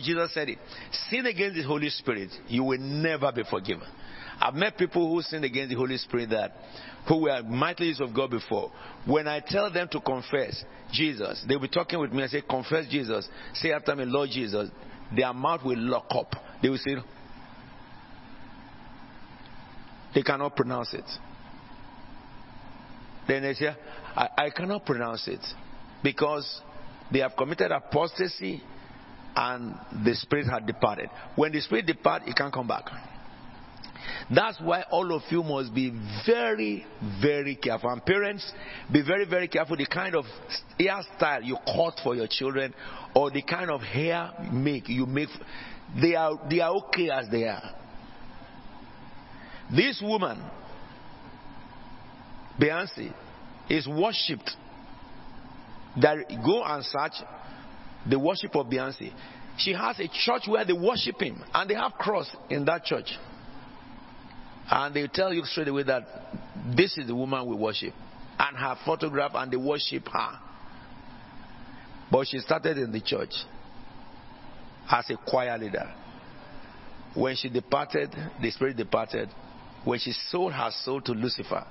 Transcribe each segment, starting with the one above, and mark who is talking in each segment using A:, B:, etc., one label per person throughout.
A: Jesus said it. Sin against the Holy Spirit, you will never be forgiven. I've met people who sinned against the Holy Spirit that who were mightily of God before. When I tell them to confess Jesus, they'll be talking with me and say, Confess Jesus. Say after me, Lord Jesus. Their mouth will lock up. They will say, They cannot pronounce it. Then they say, I, I cannot pronounce it because they have committed apostasy and the spirit had departed. When the spirit departs, it can't come back. That's why all of you must be very, very careful. And parents, be very, very careful the kind of hairstyle you cut for your children or the kind of hair make you make. They are, they are okay as they are. This woman, Beyonce, is worshipped. That go and search the worship of Beyonce. She has a church where they worship him, and they have cross in that church. And they tell you straight away that this is the woman we worship, and her photograph, and they worship her. But she started in the church as a choir leader. When she departed, the spirit departed. When she sold her soul to Lucifer,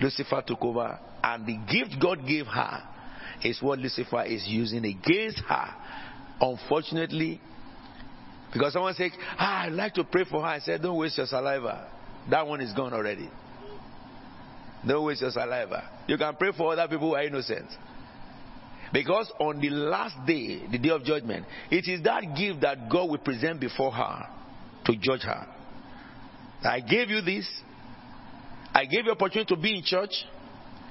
A: Lucifer took over, and the gift God gave her is what Lucifer is using against her. Unfortunately, because someone said, ah, I'd like to pray for her. I said, Don't waste your saliva. That one is gone already. Don't waste your saliva. You can pray for other people who are innocent. Because on the last day, the day of judgment, it is that gift that God will present before her to judge her. I gave you this. I gave you opportunity to be in church.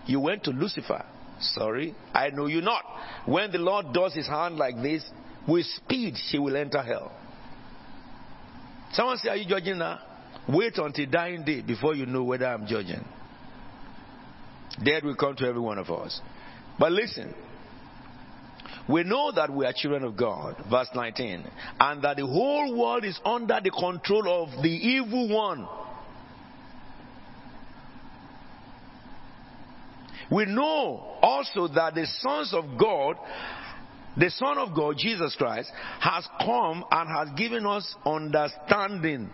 A: You went to Lucifer. Sorry, I know you not. When the Lord does his hand like this, with speed she will enter hell. Someone say, Are you judging now? Wait until dying day before you know whether I'm judging. Death will come to every one of us. But listen, we know that we are children of God, verse 19, and that the whole world is under the control of the evil one. We know also that the sons of God, the Son of God, Jesus Christ, has come and has given us understanding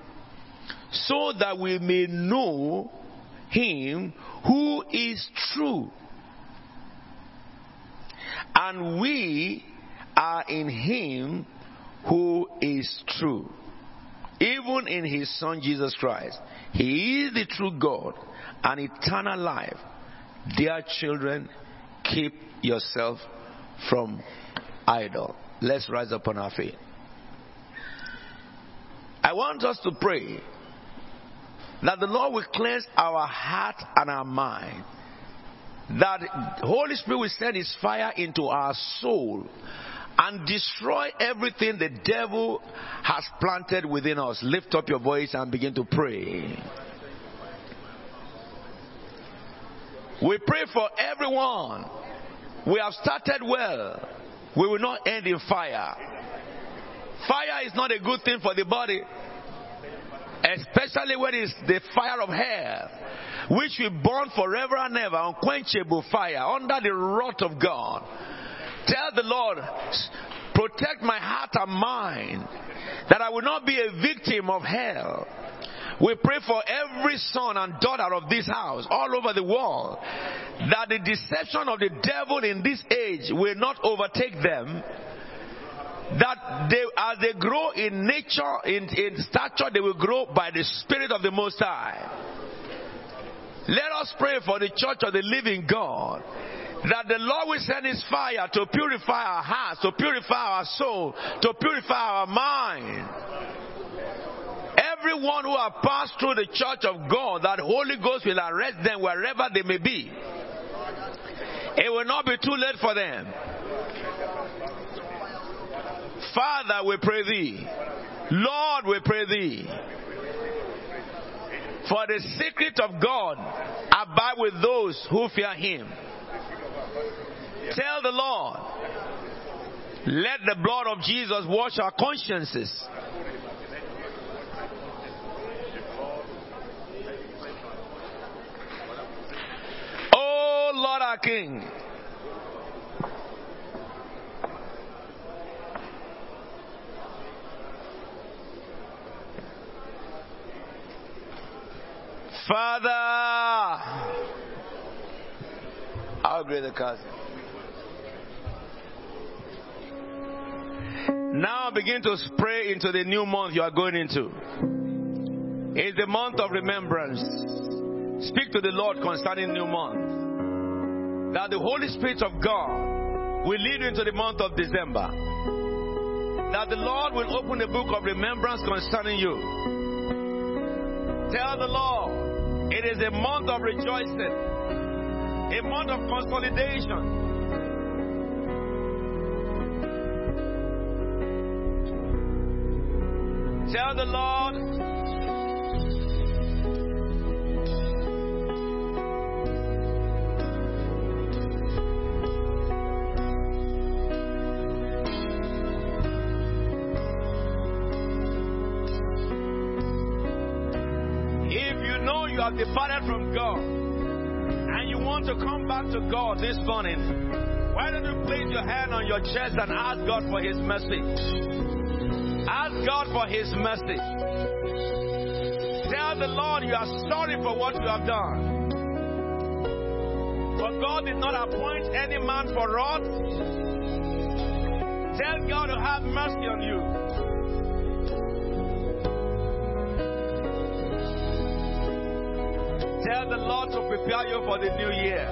A: so that we may know him who is true. And we are in him who is true. Even in his son Jesus Christ. He is the true God and eternal life Dear children, keep yourself from idol. Let's rise up on our feet. I want us to pray that the Lord will cleanse our heart and our mind. That Holy Spirit will send His fire into our soul and destroy everything the devil has planted within us. Lift up your voice and begin to pray. We pray for everyone. We have started well. We will not end in fire. Fire is not a good thing for the body, especially when it's the fire of hell, which will burn forever and ever, unquenchable fire under the wrath of God. Tell the Lord, protect my heart and mind, that I will not be a victim of hell we pray for every son and daughter of this house all over the world that the deception of the devil in this age will not overtake them. That they, as they grow in nature, in, in stature, they will grow by the Spirit of the Most High. Let us pray for the church of the living God that the Lord will send His fire to purify our hearts, to purify our soul, to purify our mind everyone who have passed through the church of God, that Holy Ghost will arrest them wherever they may be. It will not be too late for them. Father, we pray thee. Lord, we pray thee. For the secret of God abide with those who fear him. Tell the Lord, let the blood of Jesus wash our consciences Lord our King. Father, how great the cousin. Now begin to spray into the new month you are going into. It's the month of remembrance. Speak to the Lord concerning new month. That the Holy Spirit of God will lead you into the month of December. That the Lord will open the book of remembrance concerning you. Tell the Lord, it is a month of rejoicing, a month of consolidation. Tell the Lord, have departed from God and you want to come back to God this morning, why don't you place your hand on your chest and ask God for His mercy? Ask God for His mercy. Tell the Lord you are sorry for what you have done. For God did not appoint any man for wrath. Tell God to have mercy on you. Tell the Lord to prepare you for the new year.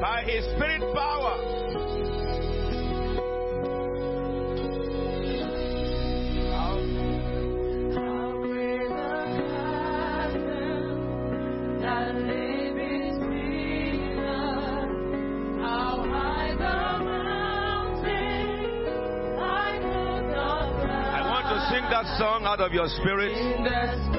A: By His Spirit power. I want to sing that song out of your spirit.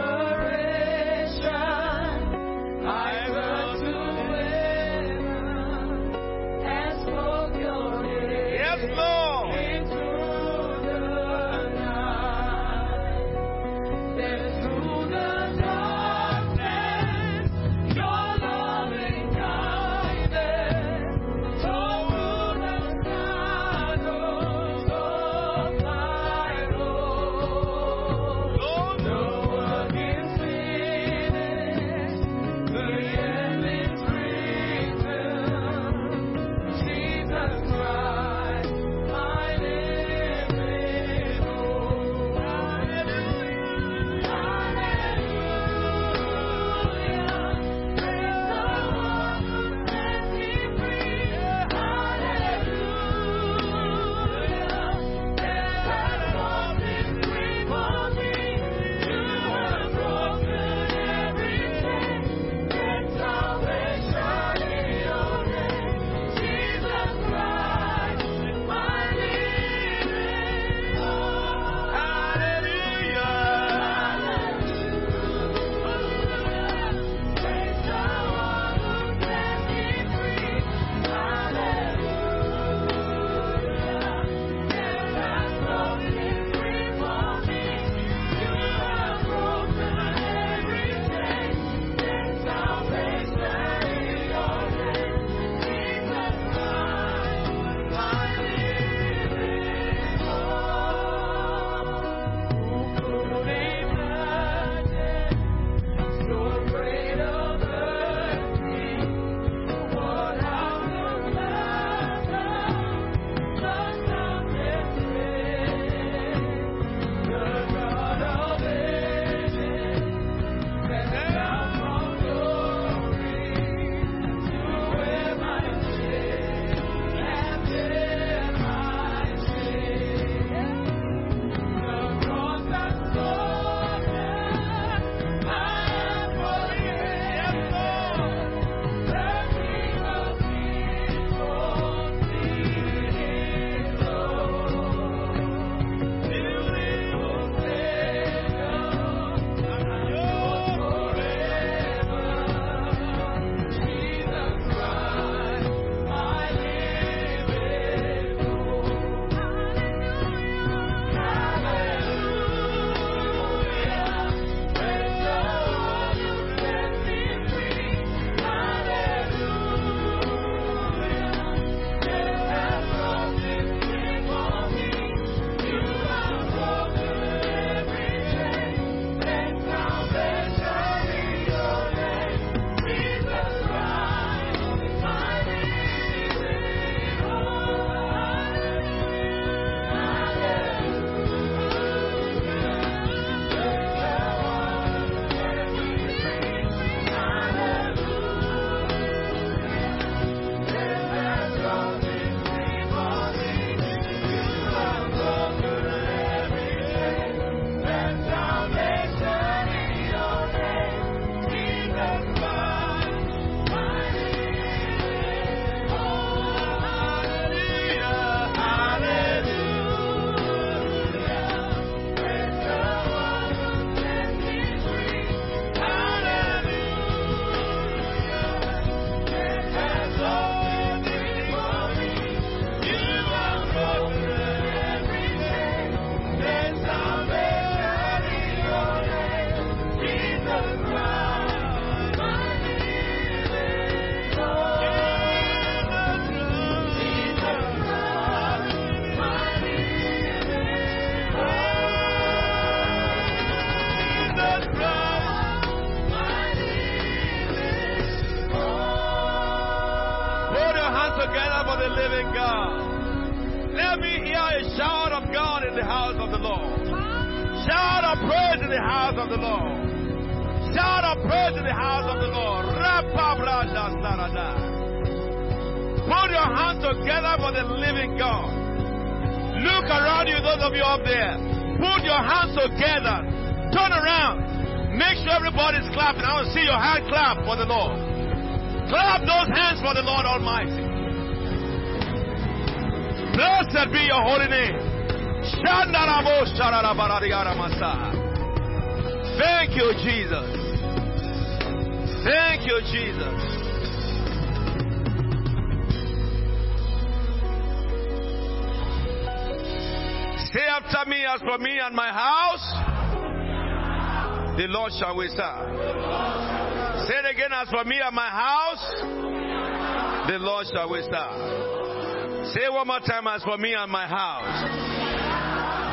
A: As for me and my house,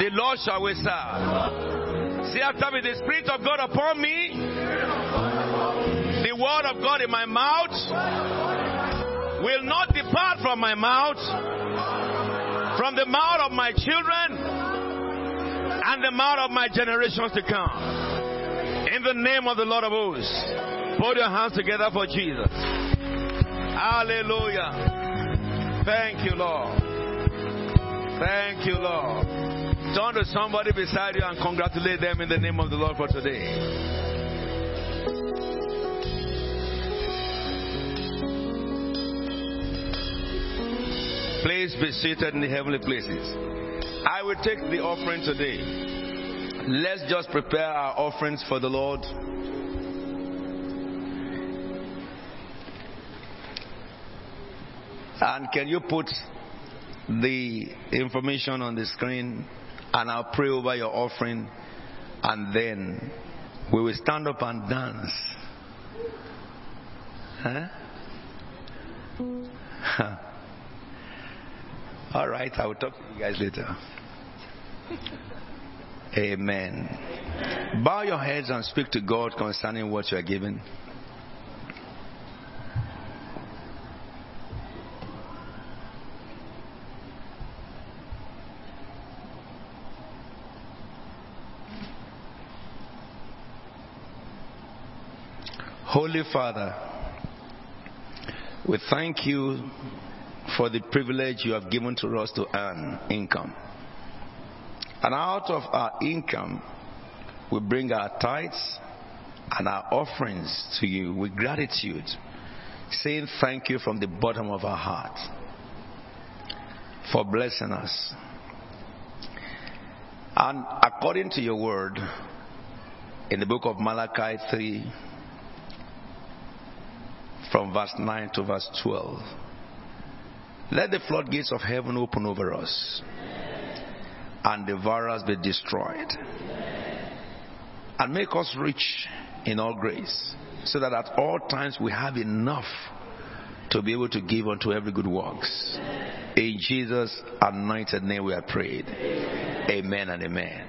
A: the Lord shall we serve. Say after me, the Spirit of God upon me, the word of God in my mouth will not depart from my mouth, from the mouth of my children, and the mouth of my generations to come. In the name of the Lord of hosts, put your hands together for Jesus. Hallelujah. Thank you, Lord. Thank you, Lord. Turn to somebody beside you and congratulate them in the name of the Lord for today. Please be seated in the heavenly places. I will take the offering today. Let's just prepare our offerings for the Lord. And can you put the information on the screen and I'll pray over your offering and then we will stand up and dance. Huh? All right, I will talk to you guys later. Amen. Bow your heads and speak to God concerning what you are given. Holy Father, we thank you for the privilege you have given to us to earn income. And out of our income, we bring our tithes and our offerings to you with gratitude, saying thank you from the bottom of our heart for blessing us. And according to your word, in the book of Malachi 3, from verse 9 to verse 12, let the floodgates of heaven open over us and the us be destroyed. And make us rich in all grace, so that at all times we have enough to be able to give unto every good works. In Jesus' anointed name we are prayed. Amen and amen.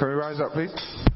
B: Can we rise up, please?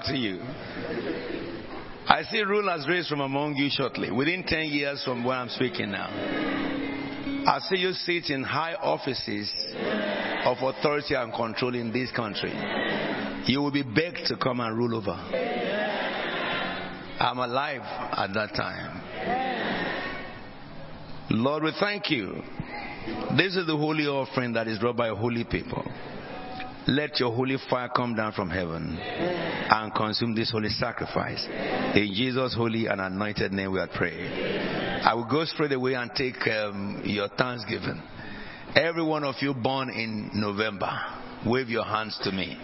A: Back to you. I see rulers raised from among you shortly, within 10 years from where I'm speaking now. I see you sit in high offices of authority and control in this country. You will be begged to come and rule over. I'm alive at that time. Lord, we thank you. This is the holy offering that is brought by holy people. Let your holy fire come down from heaven and consume this holy sacrifice. In Jesus' holy and anointed name we are praying. I will go straight away and take um, your thanksgiving. Every one of you born in November, wave your hands to me.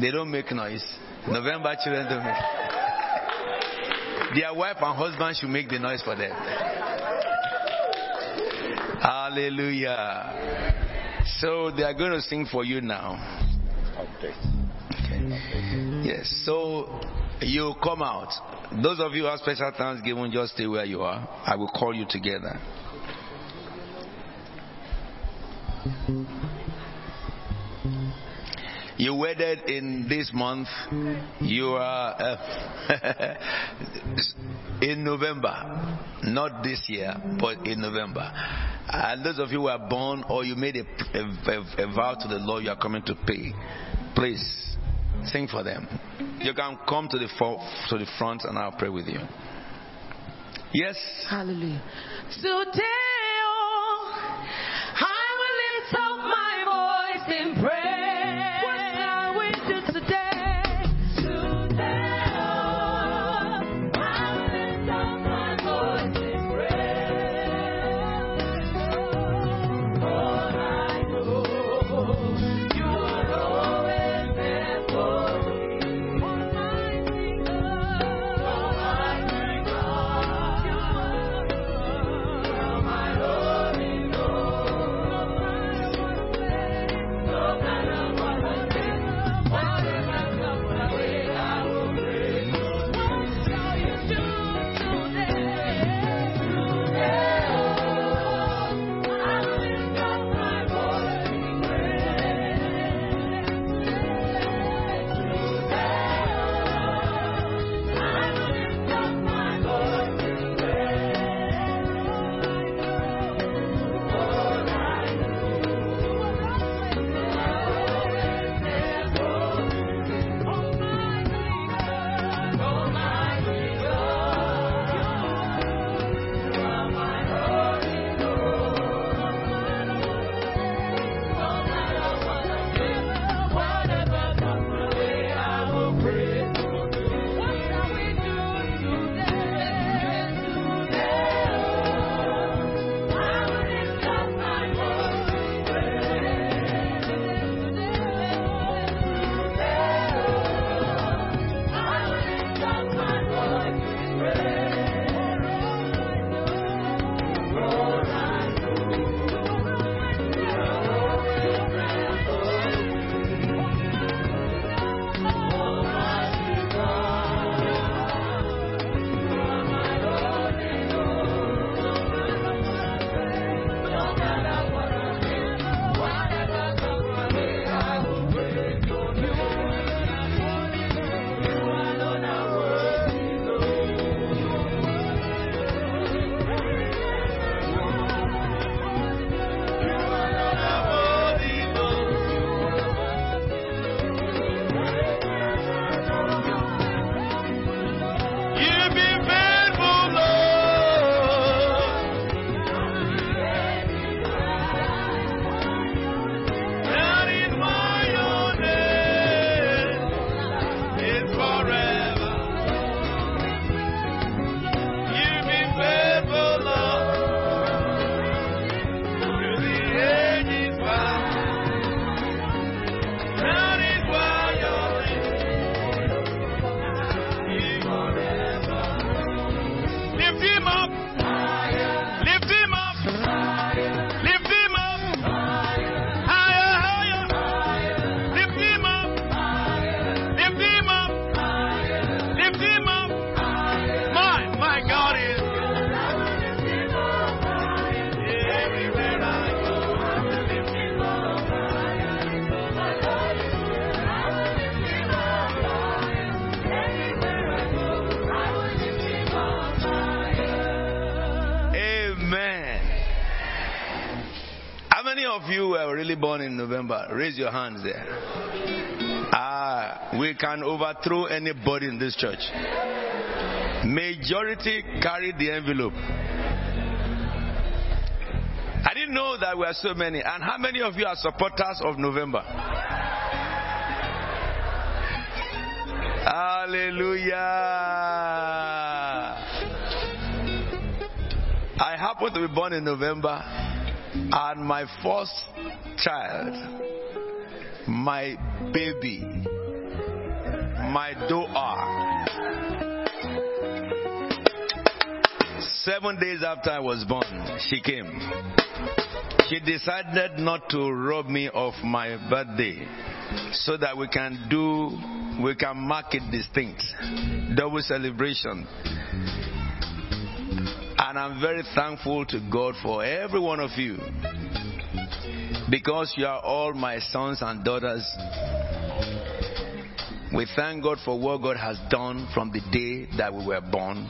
A: They don't make noise. November children don't make Their wife and husband should make the noise for them. Hallelujah. So they are going to sing for you now. Okay. Yes. So you come out. Those of you who have special thanksgiving, just stay where you are. I will call you together. You wedded in this month. You are uh, in November, not this year, but in November. And those of you who are born or you made a, a, a vow to the Lord you are coming to pay, please sing for them. You can come to the to the front and I'll pray with you. Yes.
C: Hallelujah. Today, oh, I will lift up my voice in prayer.
A: November? Raise your hands there. Ah, we can overthrow anybody in this church. Majority carried the envelope. I didn't know that we are so many. And how many of you are supporters of November? Hallelujah. I happen to be born in November, and my first child, my baby, my Doa, seven days after I was born, she came. She decided not to rob me of my birthday so that we can do, we can mark it distinct. Double celebration. And I'm very thankful to God for every one of you because you are all my sons and daughters. We thank God for what God has done from the day that we were born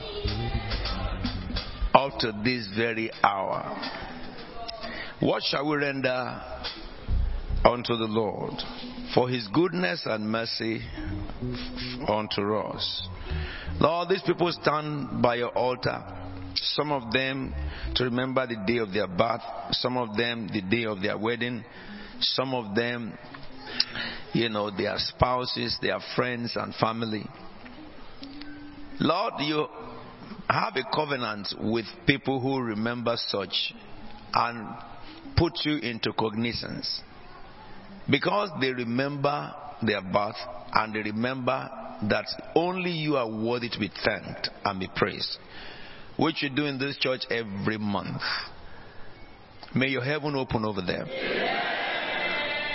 A: up to this very hour. What shall we render unto the Lord for his goodness and mercy unto us? Lord, these people stand by your altar. Some of them to remember the day of their birth, some of them the day of their wedding, some of them, you know, their spouses, their friends and family. Lord, you have a covenant with people who remember such and put you into cognizance. Because they remember their birth and they remember that only you are worthy to be thanked and be praised, which you do in this church every month. May your heaven open over them.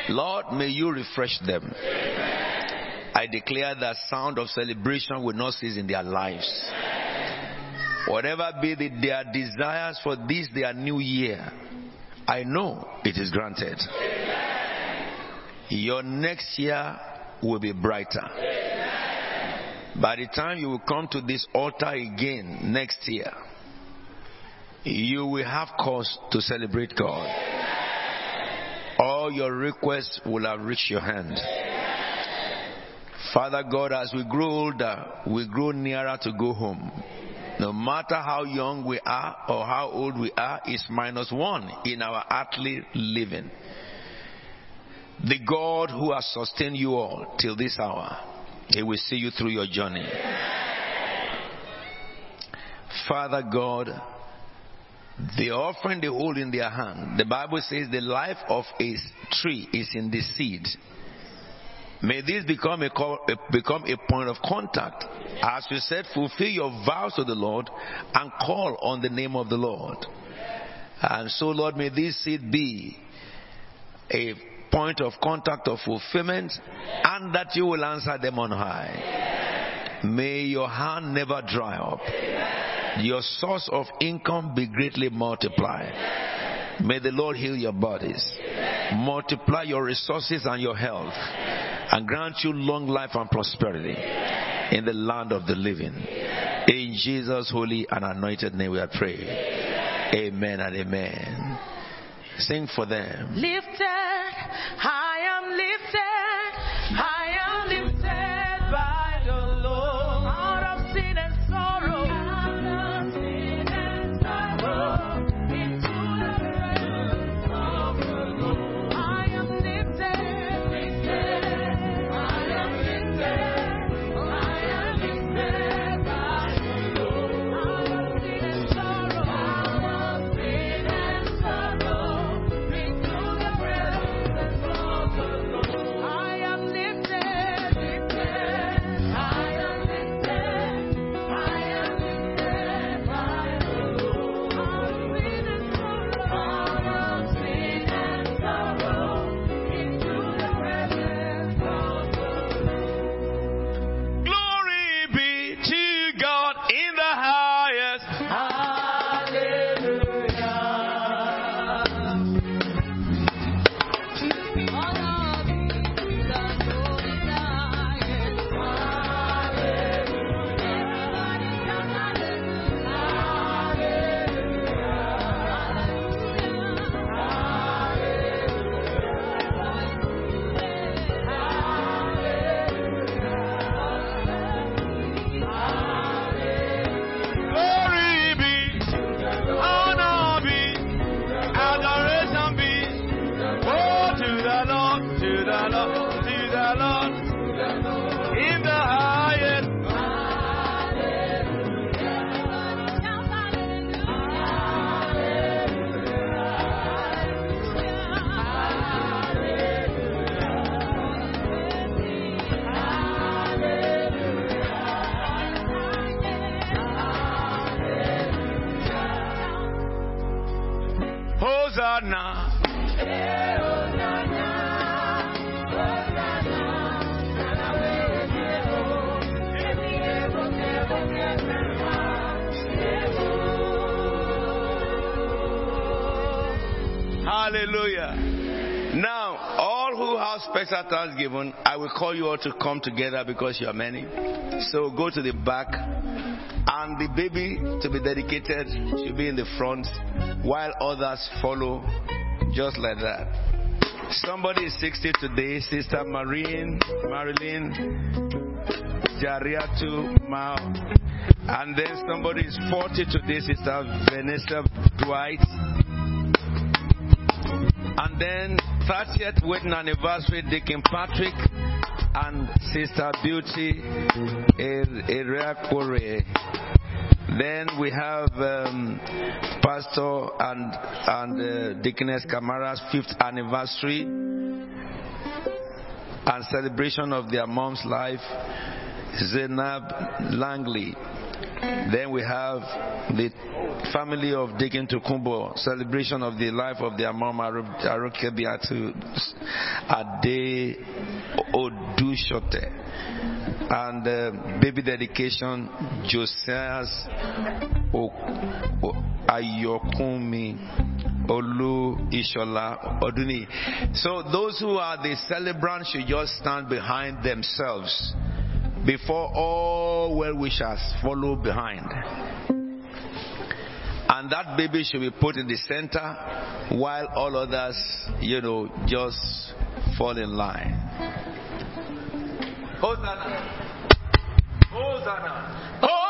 A: Lord, may you refresh them. I declare that sound of celebration will not cease in their lives. Whatever be the, their desires for this their new year, I know it is granted. Your next year will be brighter. By the time you will come to this altar again next year, you will have cause to celebrate God. All your requests will have reached your hand. Father God, as we grow older, we grow nearer to go home. No matter how young we are or how old we are, is minus one in our earthly living. The God who has sustained you all till this hour, He will see you through your journey. Father God, the offering they hold in their hand, the Bible says the life of a tree is in the seed. May this become a, become a point of contact. As you said, fulfill your vows to the Lord and call on the name of the Lord. And so, Lord, may this seed be a point of contact of fulfillment and that you will answer them on high. May your hand never dry up. Your source of income be greatly multiplied. May the Lord heal your bodies, multiply your resources and your health, and grant you long life and prosperity in the land of the living. In Jesus' holy and anointed name we are praying. Amen and amen. Sing for them.
C: Lifted, I am lifted, special thanksgiving, I will call you all to come together because you are many. So go to the back, and the baby to be dedicated should be in the front, while others follow just like that. Somebody is 60 today, Sister Marine, Marilyn, Jariatu Mao. And then somebody is 40 today, Sister Vanessa Dwight. And then 30th wedding anniversary, Deacon Patrick and Sister Beauty Eriakore. Then we have um, Pastor and and uh, Deaconess Kamara's fifth anniversary and celebration of their mom's life, Zainab Langley. Then we have the family of Deacon Tokumbo, celebration of the life of their mom, Aroke Biatu Ade Odushote. And uh, baby dedication, Josiah's Ayokumi. Olu Ishola Oduni. So those who are the celebrants should just stand behind themselves before all well wishers follow behind. And that baby should be put in the center while all others, you know, just fall in line. Hosanna! Hosanna! Hosanna!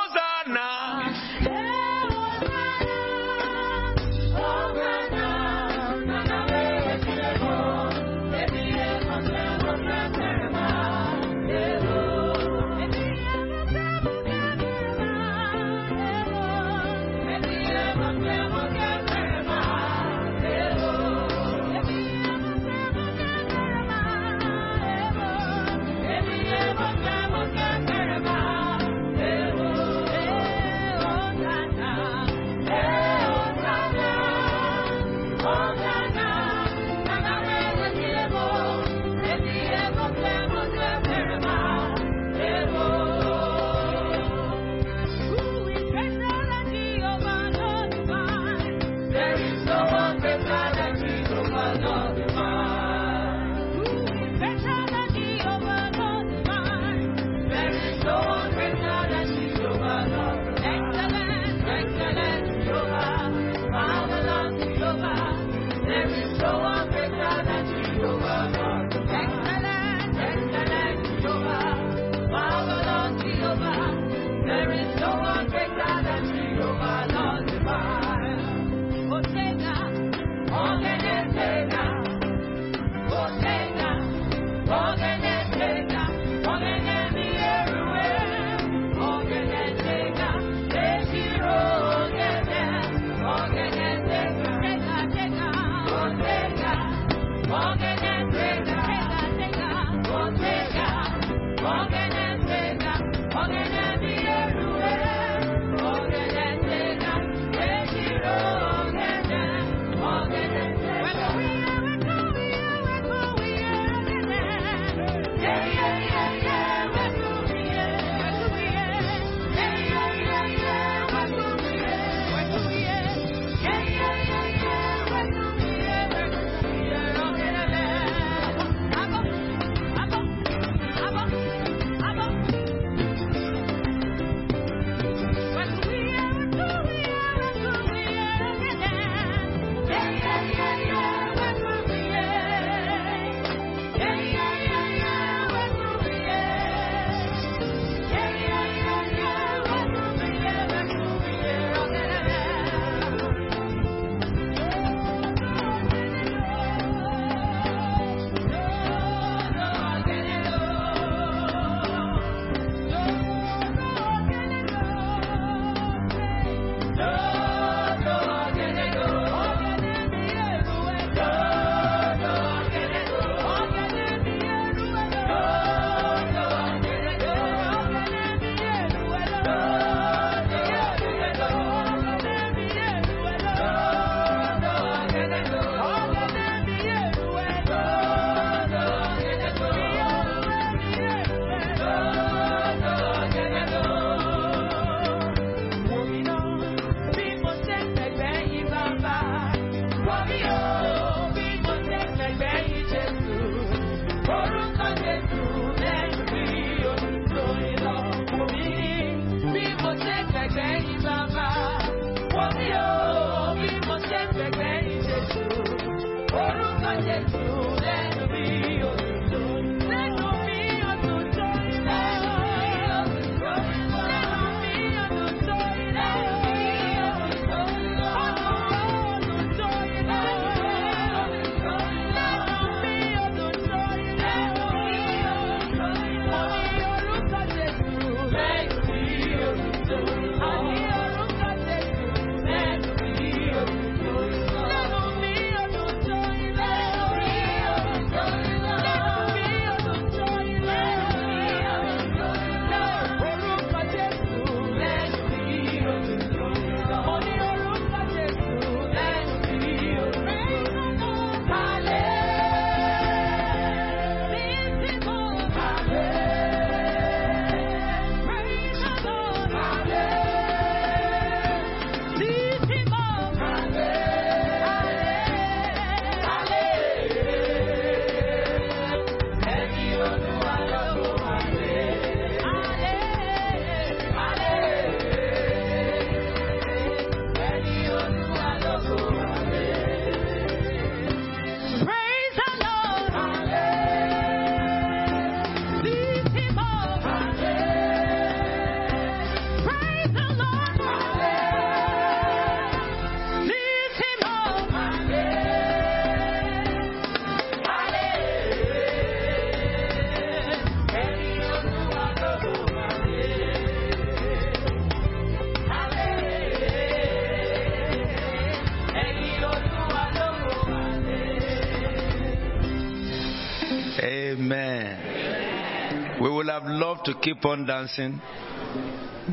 A: To keep on dancing,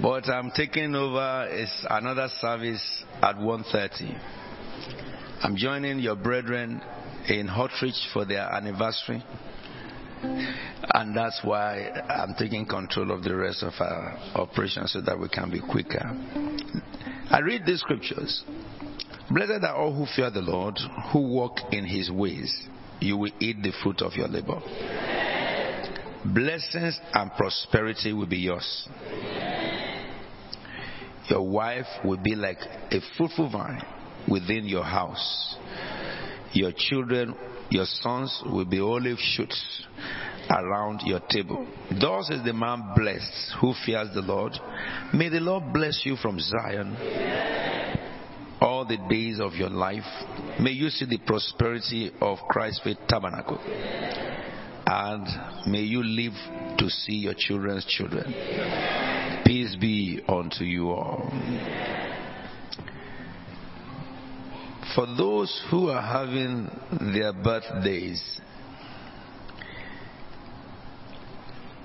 A: but I'm taking over it's another service at 1.30. I'm joining your brethren in Hotridge for their anniversary. And that's why I'm taking control of the rest of our operation so that we can be quicker. I read these scriptures. Blessed are all who fear the Lord, who walk in his ways. You will eat the fruit of your labor. Blessings and prosperity will be yours. Your wife will be like a fruitful vine within your house. Your children, your sons will be olive shoots around your table. Thus is the man blessed who fears the Lord. May the Lord bless you from Zion all the days of your life. May you see the prosperity of Christ's faith tabernacle. And may you live to see your children's children. Peace be unto you all. For those who are having their birthdays,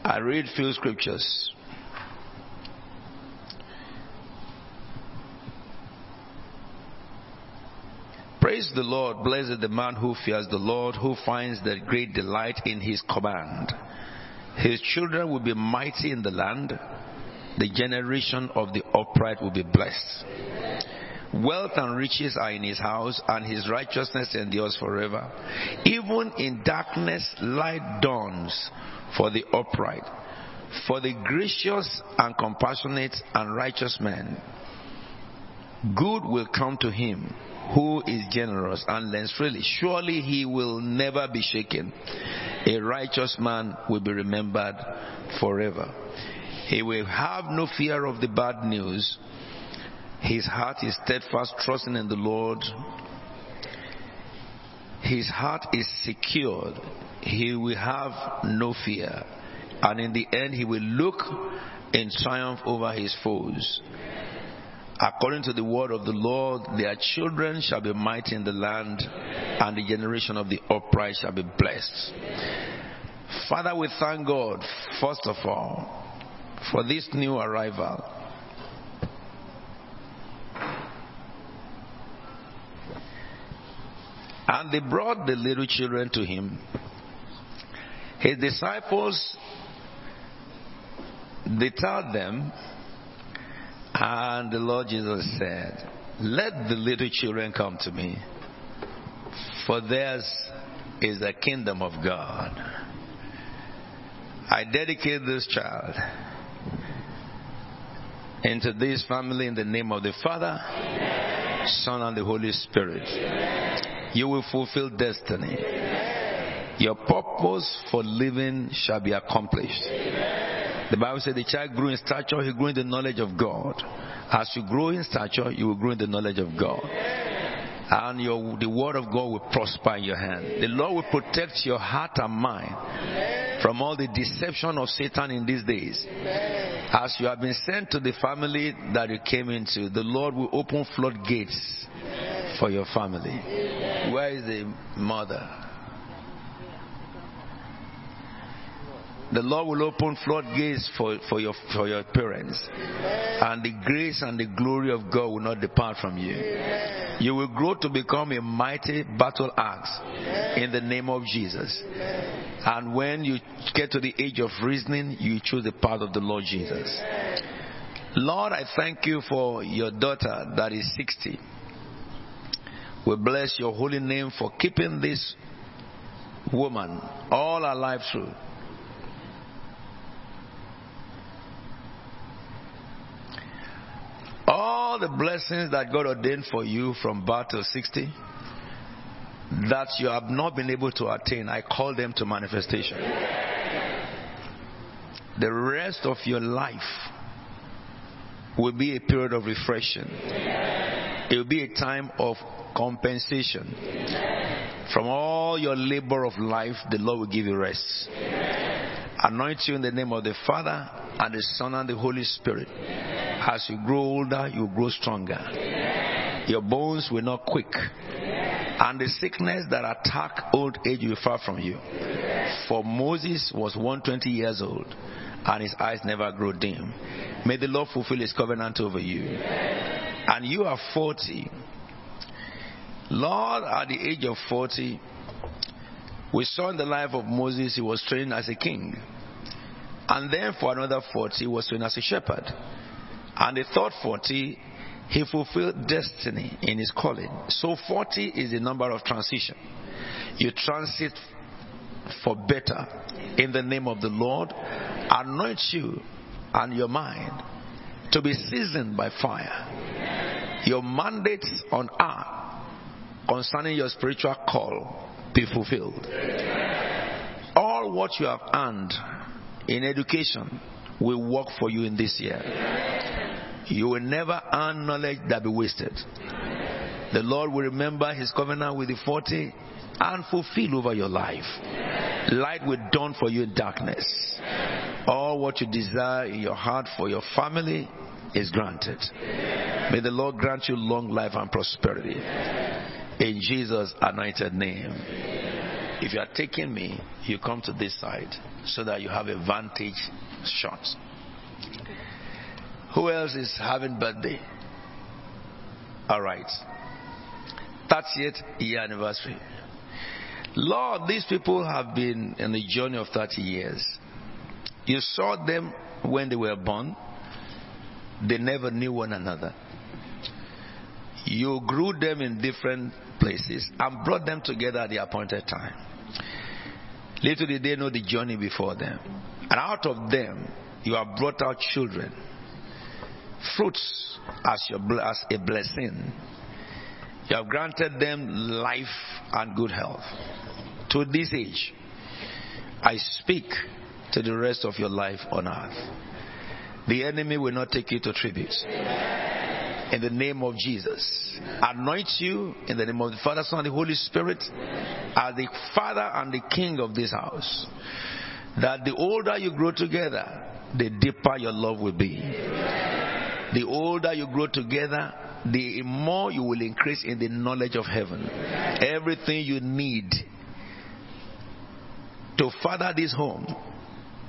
A: I read few scriptures. Praise the Lord. Blessed the man who fears the Lord, who finds the great delight in his command. His children will be mighty in the land. The generation of the upright will be blessed. Wealth and riches are in his house, and his righteousness endures forever. Even in darkness, light dawns for the upright. For the gracious and compassionate and righteous man, good will come to him who is generous and lends freely. Surely he will never be shaken. A righteous man will be remembered forever. He will have no fear of the bad news. His heart is steadfast, trusting in the Lord. His heart is secured. He will have no fear. And in the end, he will look in triumph over his foes. According to the word of the Lord, their children shall be mighty in the land, and the generation of the upright shall be blessed. Father, we thank God, first of all, for this new arrival. And they brought the little children to him. His disciples, they told them, and the Lord Jesus said, Let the little children come to me, for theirs is the kingdom of God. I dedicate this child into this family in the name of the Father, Son, and the Holy Spirit. You will fulfill destiny. Your purpose for living shall be accomplished. The Bible said the child grew in stature, he grew in the knowledge of God. As you grow in stature, you will grow in the knowledge of God. And your, the word of God will prosper in your hand. The Lord will protect your heart and mind from all the deception of Satan in these days. As you have been sent to the family that you came into, the Lord will open floodgates for your family. Where is the mother? The Lord will open floodgates for, for, your, for your parents. And the grace and the glory of God will not depart from you. You will grow to become a mighty battle axe in the name of Jesus. And when you get to the age of reasoning, you choose the path of the Lord Jesus. Lord, I thank you for your daughter that is 60. We bless your holy name for keeping this woman all her life through. All the blessings that God ordained for you from birth to 60 that you have not been able to attain, I call them to manifestation. The rest of your life will be a period of refreshing. It will be a time of compensation. From all your labor of life, the Lord will give you rest. Anoint you in the name of the Father and the Son and the Holy Spirit. As you grow older, you grow stronger. Your bones will not quake. And the sickness that attack old age will far from you. For Moses was 120 years old, and his eyes never grew dim. May the Lord fulfill his covenant over you. And you are 40. Lord, at the age of 40, we saw in the life of Moses, he was trained as a king. And then for another 40, he was trained as a shepherd. And the third 40, he fulfilled destiny in his calling. So 40 is the number of transition. You transit for better in the name of the Lord. Anoint you and your mind to be seasoned by fire. Your mandates on earth concerning your spiritual call be fulfilled. All what you have earned in education will work for you in this year. You will never earn knowledge that be wasted. The Lord will remember his covenant with the 40 and fulfill over your life. Light will dawn for you in darkness. All what you desire in your heart for your family is granted. May the Lord grant you long life and prosperity. In Jesus' anointed name. If you are taking me, you come to this side so that you have a vantage shot. Who else is having birthday? All right. 30th year anniversary. Lord, these people have been in the journey of 30 years. You saw them when they were born. They never knew one another. You grew them in different places and brought them together at the appointed time. Little did they know the journey before them. And out of them, you have brought out children, fruits as, your, as a blessing. You have granted them life and good health. To this age, I speak to the rest of your life on earth. The enemy will not take you to tribute. In the name of Jesus. Anoint you in the name of the Father, Son, and the Holy Spirit as the Father and the King of this house. That the older you grow together, the deeper your love will be. The older you grow together, the more you will increase in the knowledge of heaven. Everything you need to father this home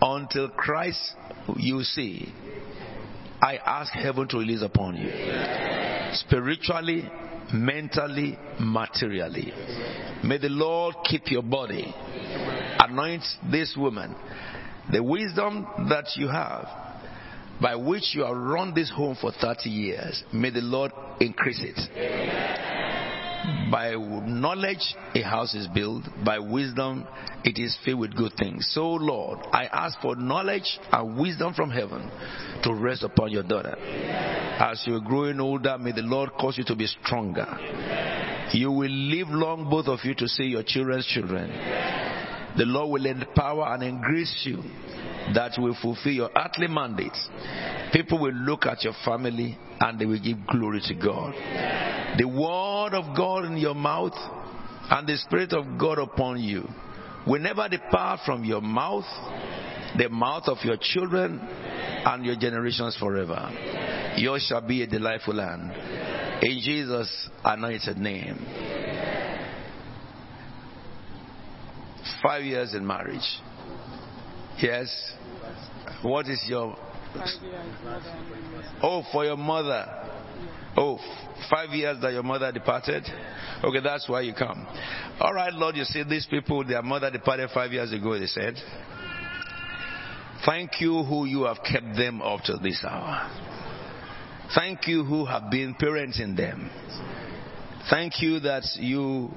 A: until Christ you see, I ask heaven to release upon you. Spiritually, mentally, materially. May the Lord keep your body. Anoint this woman. The wisdom that you have by which you have run this home for 30 years, may the Lord increase it. By knowledge, a house is built. By wisdom, it is filled with good things. So, Lord, I ask for knowledge and wisdom from heaven to rest upon your daughter. As you're growing older, may the Lord cause you to be stronger. You will live long, both of you, to see your children's children. The Lord will empower and increase you that will fulfill your earthly mandates. People will look at your family and they will give glory to God. The word of God in your mouth and the Spirit of God upon you will never depart from your mouth, the mouth of your children, and your generations forever. Yours shall be a delightful land. In Jesus' anointed name. Five years in marriage. Yes. What is your. Oh, for your mother. Oh, five years that your mother departed? Okay, that's why you come. All right, Lord, you see these people, their mother departed five years ago, they said. Thank you who you have kept them up to this hour. Thank you who have been parenting them. Thank you that you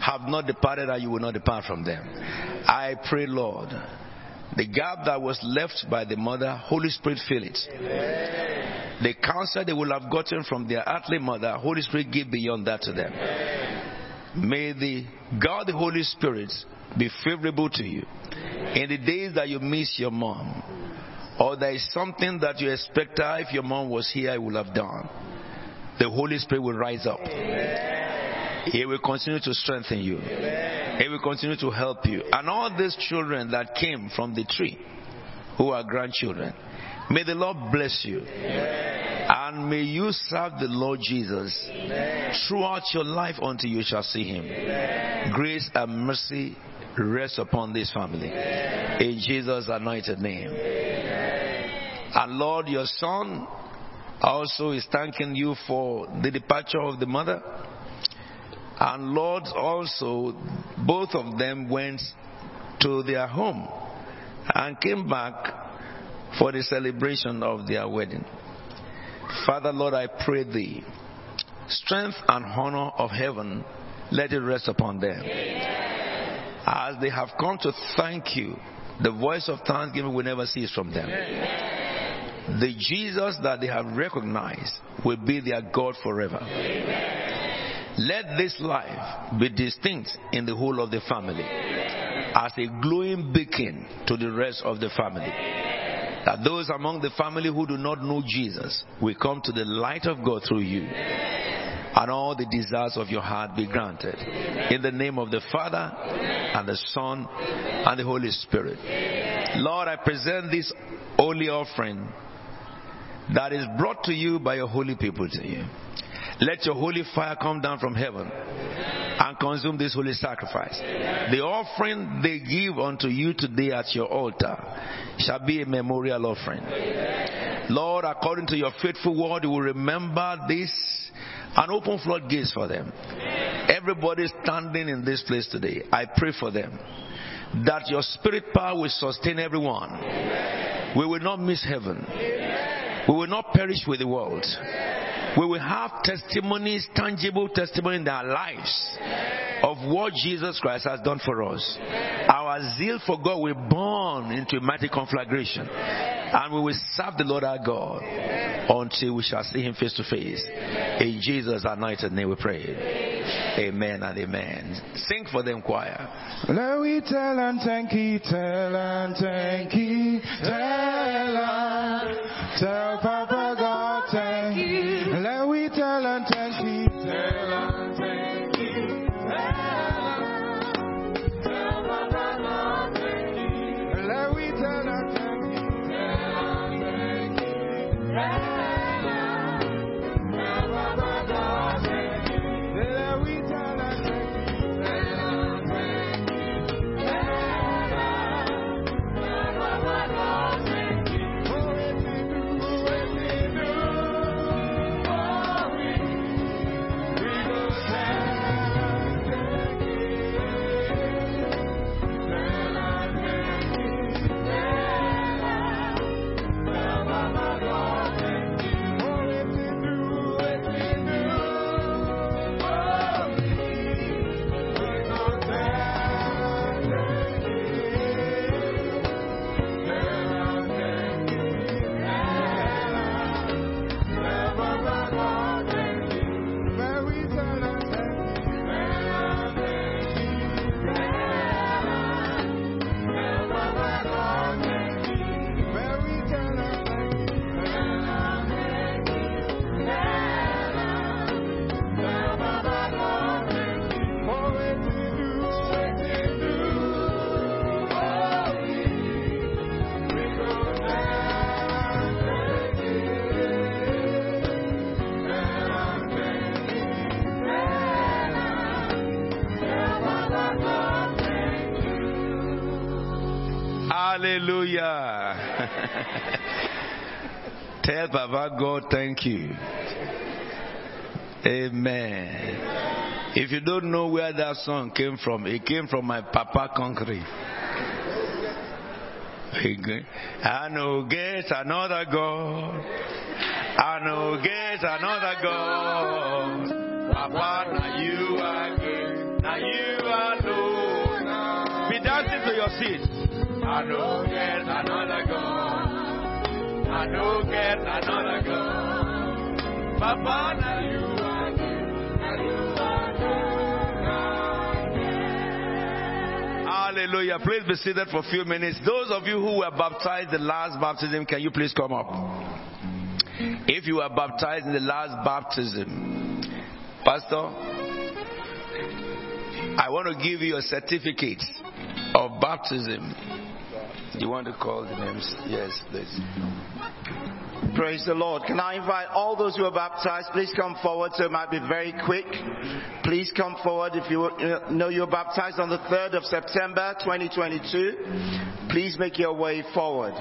A: have not departed and you will not depart from them. I pray, Lord, the gap that was left by the mother, Holy Spirit fill it. The counsel they will have gotten from their earthly mother, Holy Spirit give beyond that to them. May the God, the Holy Spirit, be favorable to you. In the days that you miss your mom, or there is something that you expect her, if your mom was here, I would have done. The Holy Spirit will rise up. He will continue to strengthen you. He will continue to help you. And all these children that came from the tree, who are grandchildren, may the Lord bless you. And may you serve the Lord Jesus throughout your life until you shall see him. Grace and mercy rest upon this family. In Jesus' anointed name. And Lord, your son also is thanking you for the departure of the mother. And Lord, also, both of them went to their home and came back for the celebration of their wedding. Father, Lord, I pray thee, strength and honor of heaven, let it rest upon them. As they have come to thank you, the voice of thanksgiving will never cease from them. The Jesus that they have recognized will be their God forever. Let this life be distinct in the whole of the family as a glowing beacon to the rest of the family. That those among the family who do not know Jesus will come to the light of God through you. And all the desires of your heart be granted. In the name of the Father, and the Son, and the Holy Spirit. Lord, I present this holy offering that is brought to you by your holy people to you. Let your holy fire come down from heaven and consume this holy sacrifice. The offering they give unto you today at your altar shall be a memorial offering. Lord, according to your faithful word, you will remember this and open floodgates for them. Everybody standing in this place today, I pray for them that your spirit power will sustain everyone. We will not miss heaven. We will not perish with the world. We will have testimonies, tangible testimony in their lives of what Jesus Christ has done for us. Our zeal for God will burn into a mighty conflagration. And we will serve the Lord our God until we shall see him face to face. In Jesus' anointed name we pray. Amen and amen. Sing for them, choir.
B: Let we tell and thank you, tell and thank you, tell and tell
A: Hallelujah. Tell Baba God thank you. Amen. If you don't know where that song came from, it came from my Papa Concrete. I know get another God. I know get another God. Papa, now you are good. Now you alone. Be dancing to your seat. Hallelujah. Please be seated for a few minutes. Those of you who were baptized the last baptism, can you please come up? If you were baptized in the last baptism, Pastor, I want to give you a certificate of baptism. You want to call the names? Yes, please.
D: Praise the Lord. Can I invite all those who are baptized, please come forward so it might be very quick. Please come forward if you know you're baptized on the 3rd of September 2022. Please make your way forward.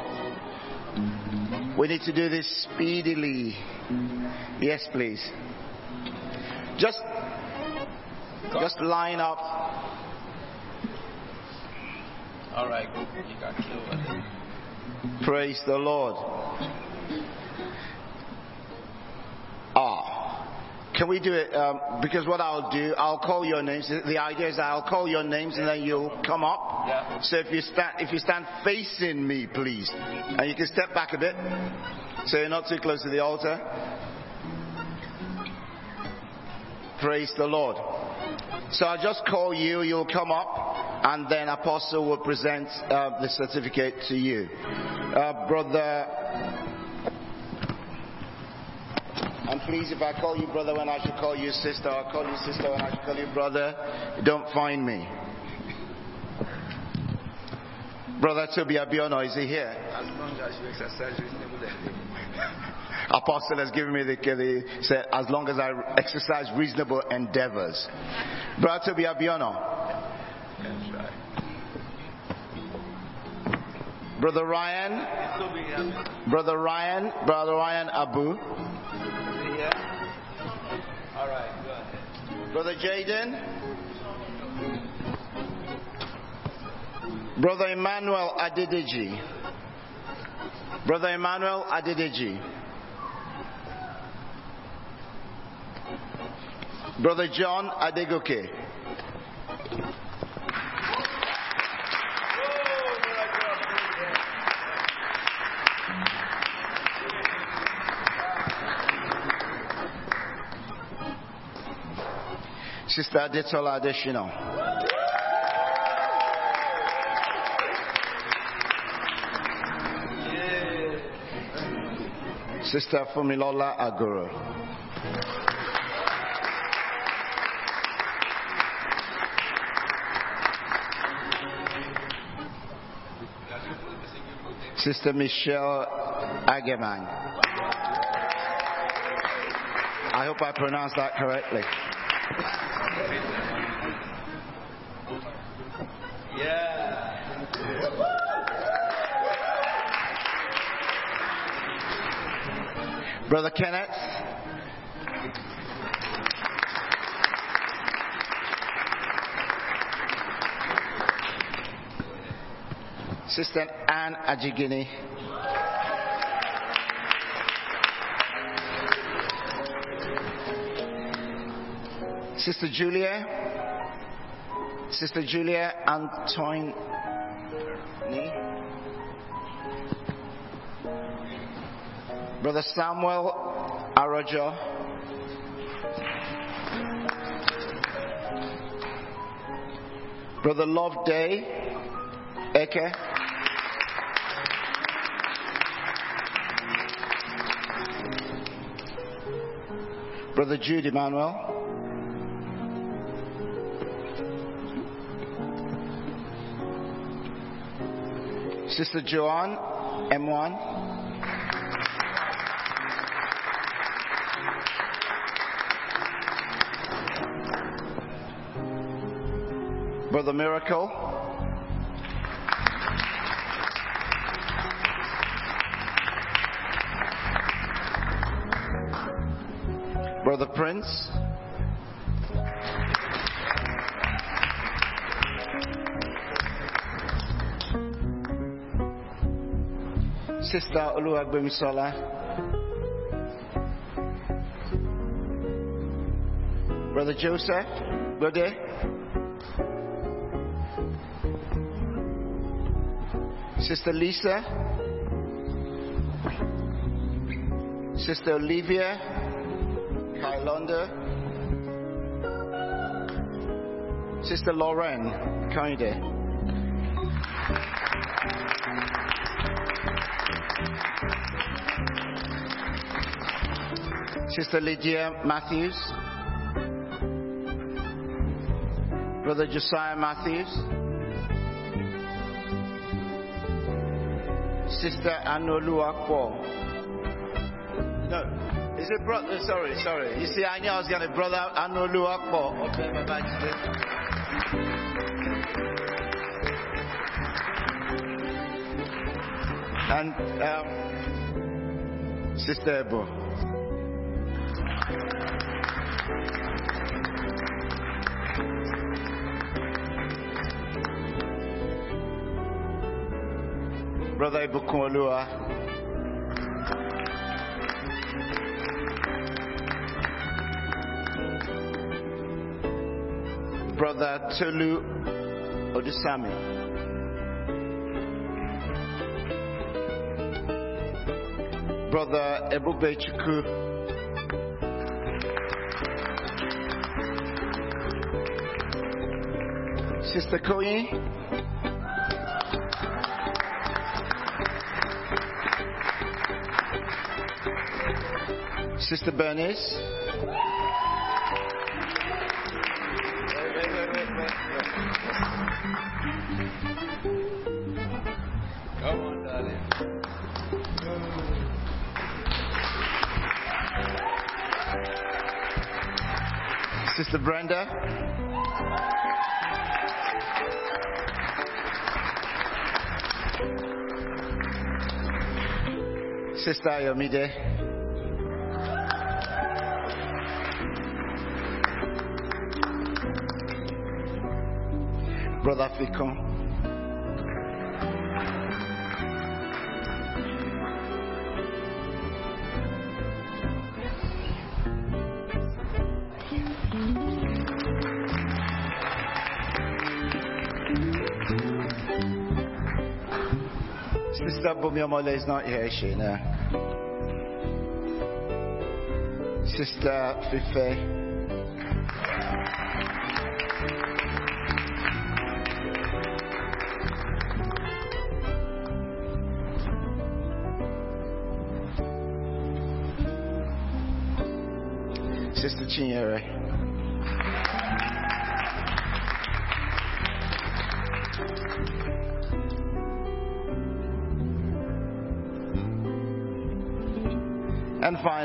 D: We need to do this speedily. Yes, please. Just, just line up.
A: All right, you can kill
D: Praise the Lord. Ah, can we do it? Um, because what I'll do, I'll call your names. The idea is I'll call your names and then you'll come up.
A: Yeah.
D: So if you stand, if you stand facing me, please, and you can step back a bit, so you're not too close to the altar. Praise the Lord. So I'll just call you, you'll come up, and then Apostle will present uh, the certificate to you. Uh, brother, and please, if I call you brother when I should call you sister, I'll call you sister when I should call you brother, don't find me. Brother Toby Abiono, is he here?
A: As long as you exercise reasonable
D: Apostle has given me the, the said, as long as I exercise reasonable endeavors. Brother Toby Abiono, Brother Ryan, Brother Ryan, Brother Ryan Abu. Brother Jaden, Brother Emmanuel Adedeji, Brother Emmanuel Adedeji, Brother John Adegoke, Sister Adetola Adeshino. Sister Funmilola Agoro. Sister Michelle Agyemang. I hope I pronounced that correctly. Brother Kenneth. Sister Anne Ajigini. Sister Julia. Sister Julia Antoine. Brother Samuel Arajo. Brother Love Day Eke. Brother Jude Emmanuel. Sister Joanne M1. Brother Miracle. Brother Prince. Sister Oluwagbemisola. Brother Joseph. Brother. Sister Lisa, Sister Olivia, Kailonda, Sister Lauren. Kehinde, Sister Lydia Matthews, Brother Josiah Matthews. Sister Anoluakwo. No. Is it brother? Sorry, sorry. You see, I knew I was going to brother Anolu Akpo. Okay, Baba Jide. And um, Sister Ebo. Brother Ibukun Olua. Brother Tolu Odusami. Brother Ebube Chukwu. Sister Koyi. Sister Bernice. Wait, wait, wait. Come on, darling. Sister Brenda. Sister Ayomide. Brother Fikon. Sister Bumiamole is not here, is she? Sister Fife.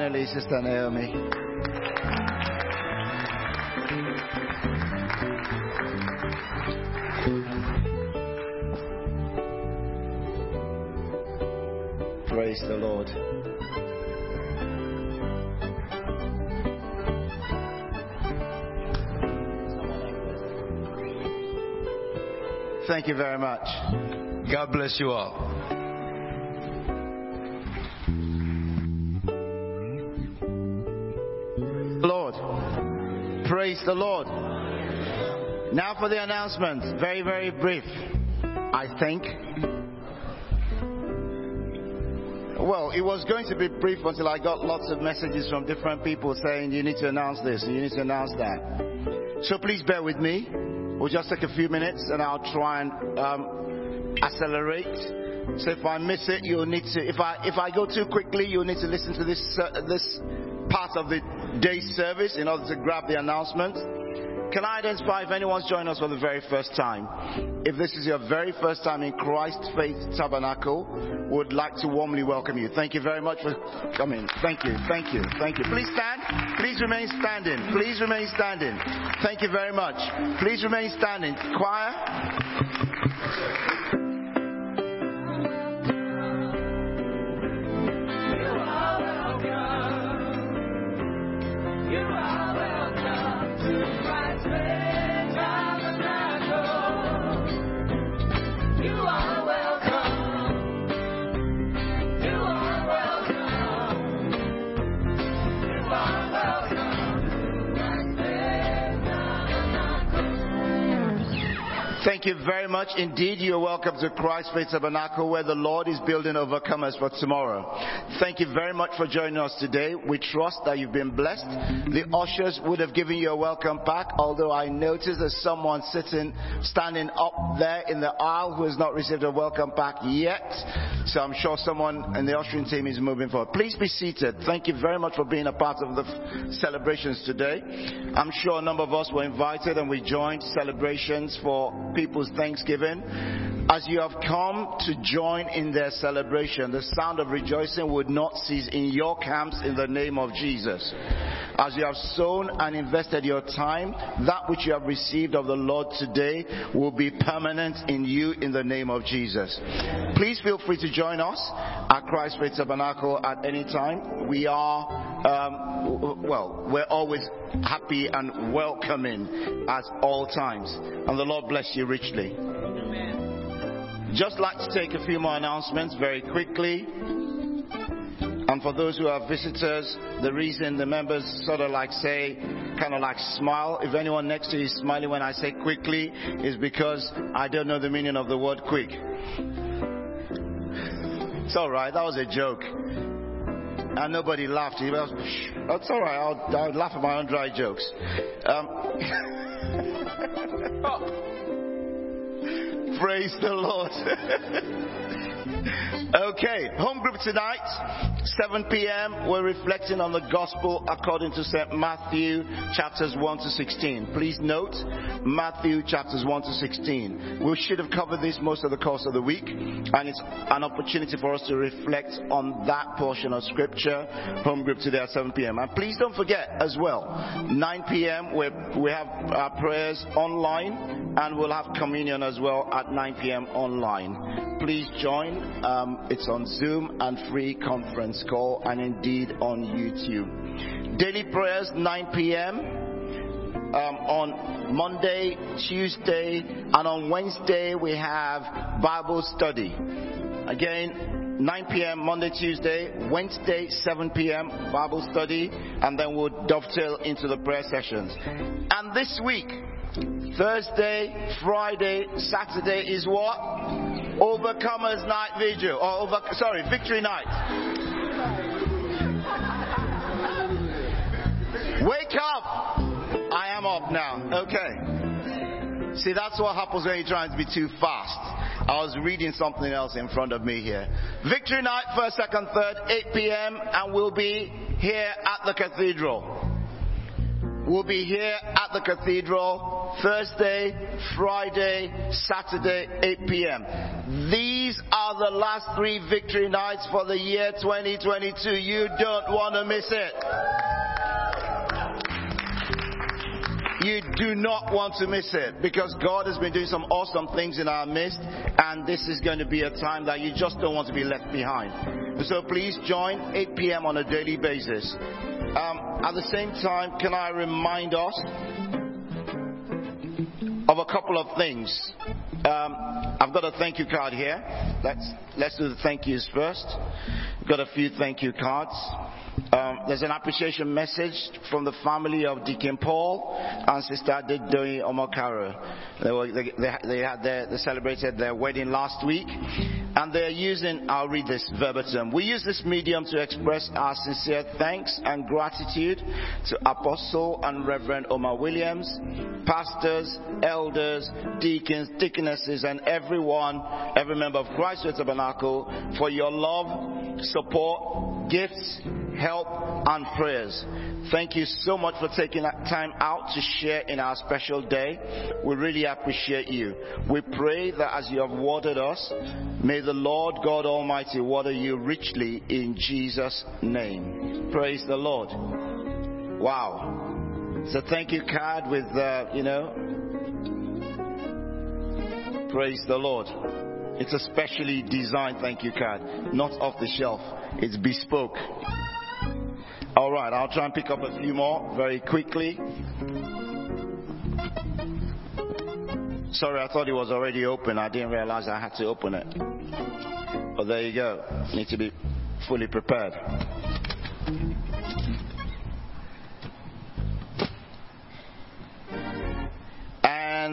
D: Finally, Sister Naomi. Praise the Lord. Thank you very much.
A: God bless you all.
D: The Lord. Now for the announcement. Very, very brief, I think. Well, it was going to be brief until I got lots of messages from different people saying you need to announce this, you need to announce that. So please bear with me. We'll just take a few minutes and I'll try and um, accelerate. So if I miss it, you'll need to. If I if I go too quickly, you'll need to listen to this uh, this part of the day's service in order to grab the announcement. Can I identify if anyone's joining us for the very first time? If this is your very first time in Christ Faith Tabernacle, would like to warmly welcome you. Thank you very much for coming. Thank you, thank you, thank you. Please stand. Please remain standing. Please remain standing. Thank you very much. Please remain standing. Choir. Thank you very much indeed. You're welcome to Christ Faith Tabernacle where the Lord is building overcomers for tomorrow. Thank you very much for joining us today. We trust that you've been blessed. The ushers would have given you a welcome pack, although I noticed there's someone sitting, standing up there in the aisle who has not received a welcome pack yet. So I'm sure someone in the ushering team is moving forward. Please be seated. Thank you very much for being a part of the f- celebrations today. I'm sure a number of us were invited and we joined celebrations for people's Thanksgiving. As you have come to join in their celebration, the sound of rejoicing would not cease in your camps in the name of Jesus. As you have sown and invested your time, that which you have received of the Lord today will be permanent in you in the name of Jesus. Please feel free to join us at Christ Faith Tabernacle at any time. We are, um, well, we're always happy and welcoming at all times. And the Lord bless you richly. Just like to take a few more announcements very quickly. And for those who are visitors, the reason the members sort of like say, kind of like smile, if anyone next to you is smiling when I say quickly, is because I don't know the meaning of the word quick. It's alright, that was a joke. And nobody laughed. He was, That's alright, I'll, I'll laugh at my own dry jokes. Um, Praise the Lord. okay, home group tonight, 7 p.m. We're reflecting on the gospel according to St. Matthew chapters 1 to 16. Please note, Matthew chapters 1 to 16. We should have covered this most of the course of the week, and it's an opportunity for us to reflect on that portion of scripture. Home group today at 7 p.m. And please don't forget as well, 9 p.m. we we have our prayers online, and we'll have communion as well at 9 p.m. online. Please join. Um, it's on Zoom and free conference call, and indeed on YouTube. Daily prayers 9 p.m. Um, on Monday, Tuesday, and on Wednesday we have Bible study. Again, 9 p.m. Monday, Tuesday, Wednesday, 7 p.m. Bible study, and then we'll dovetail into the prayer sessions. And this week, Thursday, Friday, Saturday is what? Overcomers Night Vigil, or over, sorry, Victory Night. Wake up! I am up now. Okay. See, that's what happens when you're trying to be too fast. I was reading something else in front of me here. Victory night, first, second, third, 8 p.m., and we'll be here at the cathedral. We'll be here at the cathedral Thursday, Friday, Saturday, 8 p.m. These are the last three victory nights for the year 2022. You don't want to miss it. You do not want to miss it because God has been doing some awesome things in our midst, and this is going to be a time that you just don't want to be left behind. So please join 8 p.m. on a daily basis. Um, at the same time, can I remind us of a couple of things? Um, I've got a thank you card here. Let's let's do the thank yous first. We've Got a few thank you cards. Um, there's an appreciation message from the family of Deacon Paul and Sister Didoi Omokaro. They, were, they, they, had their, they celebrated their wedding last week, and they're using, I'll read this verbatim. We use this medium to express our sincere thanks and gratitude to Apostle and Reverend Omar Williams, pastors, elders, deacons, deaconesses, and everyone, every member of Christ Church Tabernacle for your love, support, gifts, help, and prayers. Thank you so much for taking that time out to share in our special day. We really appreciate you. We pray that as you have watered us, may the Lord God Almighty water you richly in Jesus' name. Praise the Lord. Wow. So thank you card with, uh, you know, praise the Lord. It's a specially designed thank you card, not off the shelf. It's bespoke. All right, I'll try and pick up a few more very quickly. Sorry, I thought it was already open. I didn't realize I had to open it. But there you go. Need to be fully prepared.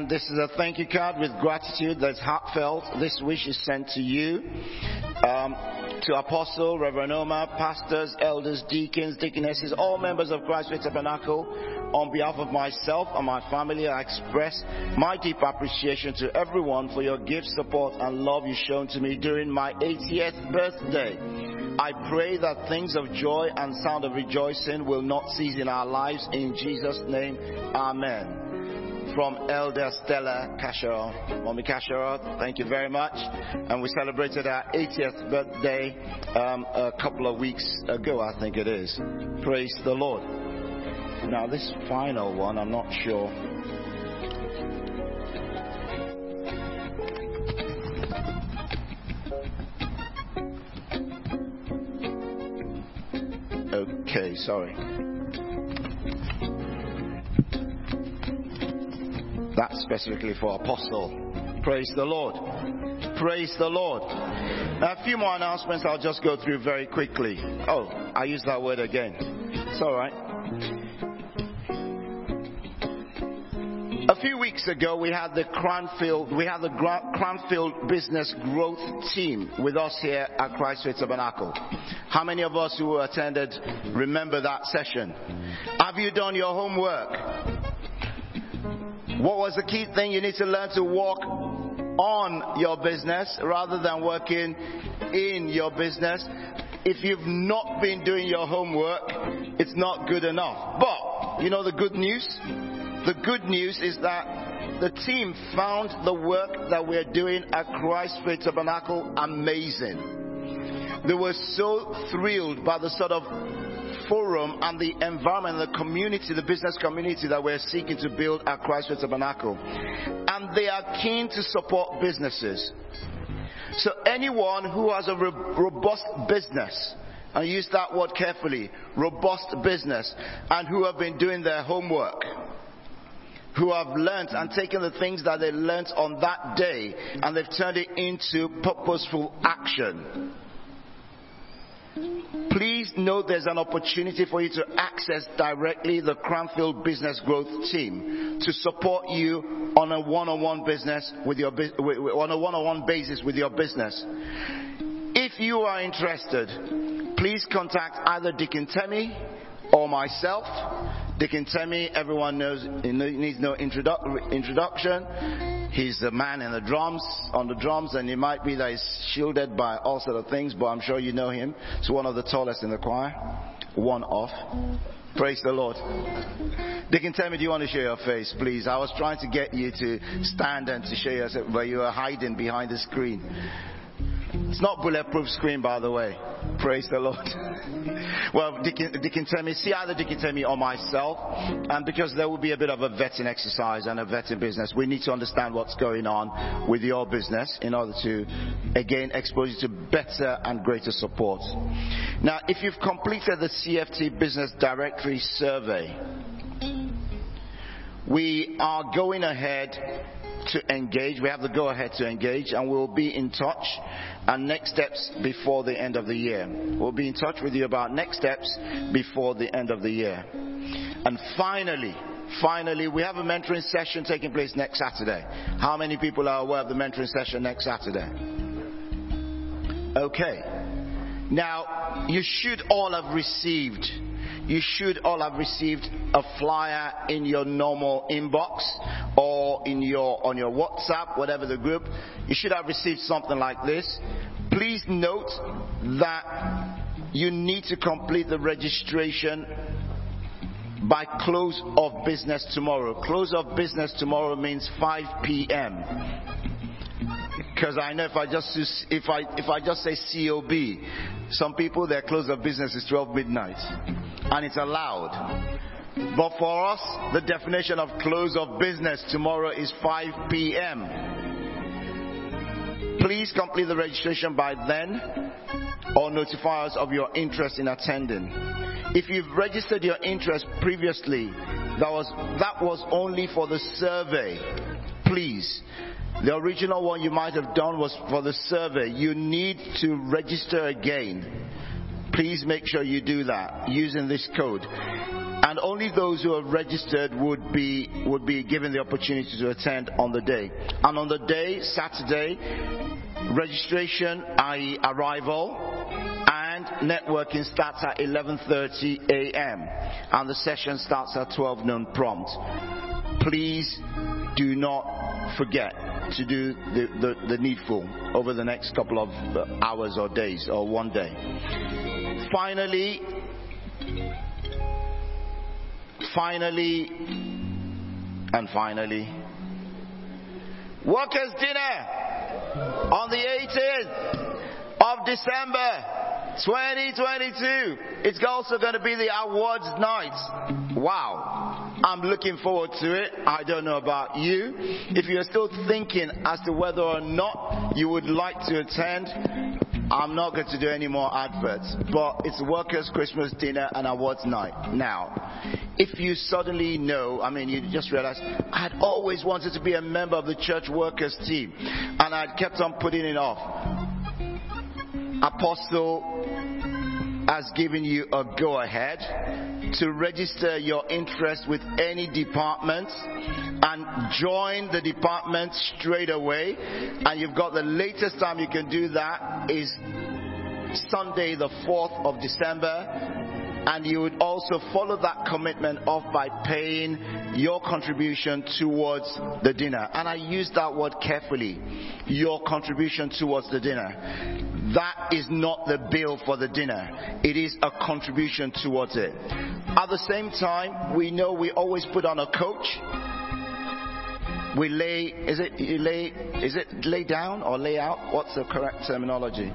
D: This is a thank you card with gratitude that's heartfelt. This wish is sent to you, um, to Apostle, Reverend Omar, pastors, elders, deacons, deaconesses, all members of Christ Faith Tabernacle. On behalf of myself and my family, I express my deep appreciation to everyone for your gift, support, and love you've shown to me during my 80th birthday. I pray that things of joy and sound of rejoicing will not cease in our lives. In Jesus' name, Amen. From Elder Stella Cashero. Mommy thank you very much. And we celebrated our 80th birthday um, a couple of weeks ago, I think it is. Praise the Lord. Now, this final one, I'm not sure. Okay, sorry. That's specifically for Apostle. Praise the Lord. Praise the Lord. A few more announcements I'll just go through very quickly. Oh, I used that word again. It's alright. A few weeks ago, we had the Cranfield, we had the Cranfield Business Growth Team with us here at Christ Faith Tabernacle. How many of us who attended remember that session? Have you done your homework? What was the key thing? You need to learn to walk on your business rather than working in your business. If you've not been doing your homework, it's not good enough. But, you know the good news? The good news is that the team found the work that we're doing at Christ Faith Tabernacle amazing. They were so thrilled by the sort of forum and the environment, the community, the business community that we're seeking to build at Christchurch Tabernacle. And they are keen to support businesses. So anyone who has a robust business, and use that word carefully, robust business, and who have been doing their homework, who have learnt and taken the things that they learnt on that day and they've turned it into purposeful action. Know there's an opportunity for you to access directly the Cranfield Business Growth Team to support you on a one-on-one business with your on a one-on-one basis with your business. If you are interested, please contact either Deacon Temi or myself. Deacon Temi, everyone knows, needs no introdu- introduction. He's the man in the drums, on the drums, and it might be that he's shielded by all sort of things, but I'm sure you know him. He's one of the tallest in the choir. One off. Praise the Lord. Deacon Temi, do you want to show your face, please? I was trying to get you to stand and to show yourself, but you were hiding behind the screen. It's not bulletproof screen, by the way. Praise the Lord. well, Deacon Temi, see either Deacon Temi or myself, and because there will be a bit of a vetting exercise and a vetting business, we need to understand what's going on with your business in order to, again, expose you to better and greater support. Now, if you've completed the CFT Business Directory survey, we are going ahead to engage. We have the go ahead to engage and we'll be in touch and next steps before the end of the year. We'll be in touch with you about next steps before the end of the year. And finally, finally, we have a mentoring session taking place next Saturday. How many people are aware of the mentoring session next Saturday? Okay. Now, you should all have received you should all have received a flyer in your normal inbox or in your on your WhatsApp, whatever the group. You should have received something like this. Please note that you need to complete the registration by close of business tomorrow. Close of business tomorrow means 5 p.m. Because I know if I just if I if I just say COB, some people their close of business is 12 midnight, and it's allowed. But for us, the definition of close of business tomorrow is 5 p.m. Please complete the registration by then, or notify us of your interest in attending. If you've registered your interest previously, that was that was only for the survey. Please the original one you might have done was for the survey. You need to register again. Please make sure you do that using this code. And only those who have registered would be would be given the opportunity to attend on the day. And on the day, Saturday, registration, i.e. arrival, and networking starts at 11:30 a.m. and the session starts at 12 noon prompt. Please do not forget to do the, the, the, needful over the next couple of uh, hours or days or one day. Finally, finally, And finally, workers' dinner on the 18th of December 2022. It's also going to be the awards night. Wow. I'm looking forward to it. I don't know about you. If you're still thinking as to whether or not you would like to attend, I'm not going to do any more adverts, but it's workers' Christmas dinner and awards night. Now, if you suddenly know, I mean, you just realize, I'd always wanted to be a member of the church workers team, and I'd kept on putting it off. Apostle has given you a go ahead to register your interest with any department and join the department straight away. And you've got the latest time you can do that is Sunday, the 4th of December. And you would also follow that commitment off by paying your contribution towards the dinner. And I use that word carefully. Your contribution towards the dinner. That is not the bill for the dinner. It is a contribution towards it. At the same time, we know we always put on a coach. We lay, is it, lay, is it lay down or lay out? What's the correct terminology?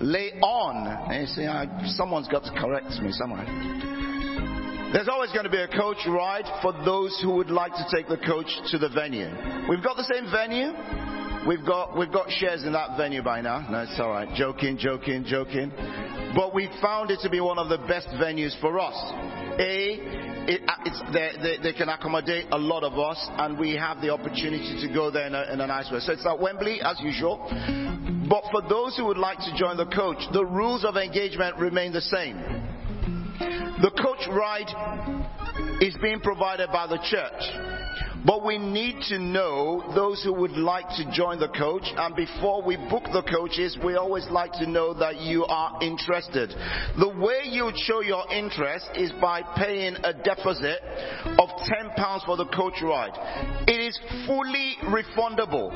D: Lay on. And you I, someone's got to correct me somewhere. There's always going to be a coach ride for those who would like to take the coach to the venue. We've got the same venue. We've got we've got shares in that venue by now. No, it's all right. Joking, joking, joking. But we found it to be one of the best venues for us. A, it, uh, it's, they, they, they can accommodate a lot of us, and we have the opportunity to go there in a, in a nice way. So it's at Wembley as usual. But for those who would like to join the coach, the rules of engagement remain the same. The coach ride is being provided by the church. But we need to know those who would like to join the coach. And before we book the coaches, we always like to know that you are interested. The way you show your interest is by paying a deposit of £10 for the coach ride. It is fully refundable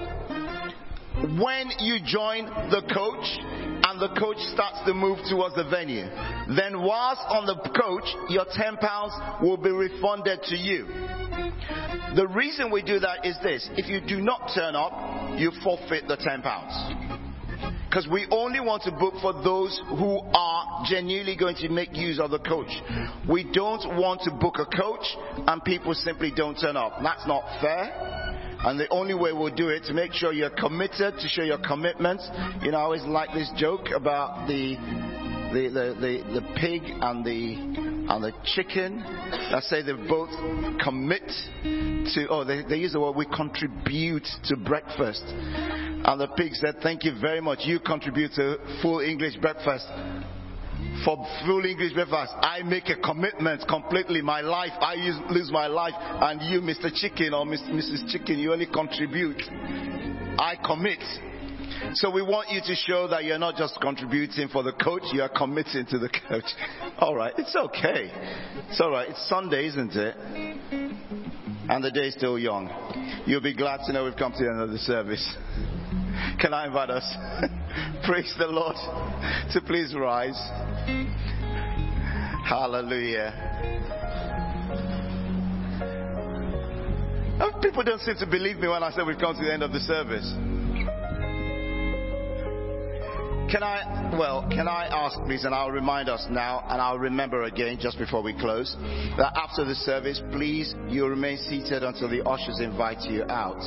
D: when you join the coach and the coach starts to move towards the venue, then whilst on the coach, your £10 will be refunded to you. The reason we do that is this if you do not turn up, you forfeit the £10. Because we only want to book for those who are genuinely going to make use of the coach. We don't want to book a coach and people simply don't turn up. That's not fair. And the only way we'll do it to make sure you're committed, to show your commitment. You know, I always like this joke about the the, the, the, the pig and the and the chicken. I say they both commit to oh they, they use the word we contribute to breakfast. And the pig said, Thank you very much. You contribute to full English breakfast for full English breakfast. I make a commitment completely. My life, I lose my life, and you, Mr. Chicken or Mrs. Chicken, you only contribute. I commit. So we want you to show that you're not just contributing for the coach, you are committing to the coach. All right, it's okay. It's all right. It's Sunday, isn't it? And the day is still young. You'll be glad to know we've come to the end of the service. Can I invite us? Praise the Lord to please rise. Hallelujah. People don't seem to believe me when I say we've come to the end of the service. Can I, well, can I ask please, and I'll remind us now, and I'll remember again just before we close, that after the service, please, you remain seated until the ushers invite you out.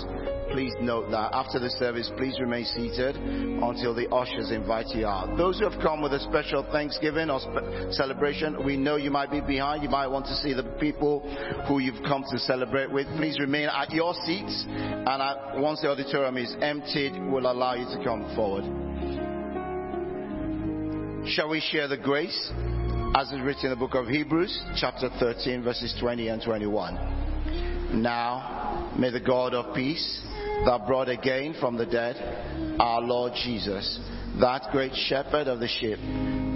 D: Please note that after the service, please remain seated until the ushers invite you out. Those who have come with a special Thanksgiving or celebration, we know you might be behind. You might want to see the people who you've come to celebrate with. Please remain at your seats, and I, once the auditorium is emptied, we'll allow you to come forward. Shall we share the grace as is written in the book of Hebrews, chapter 13, verses 20 and 21? Now, may the God of peace that brought again from the dead our Lord Jesus, that great shepherd of the sheep,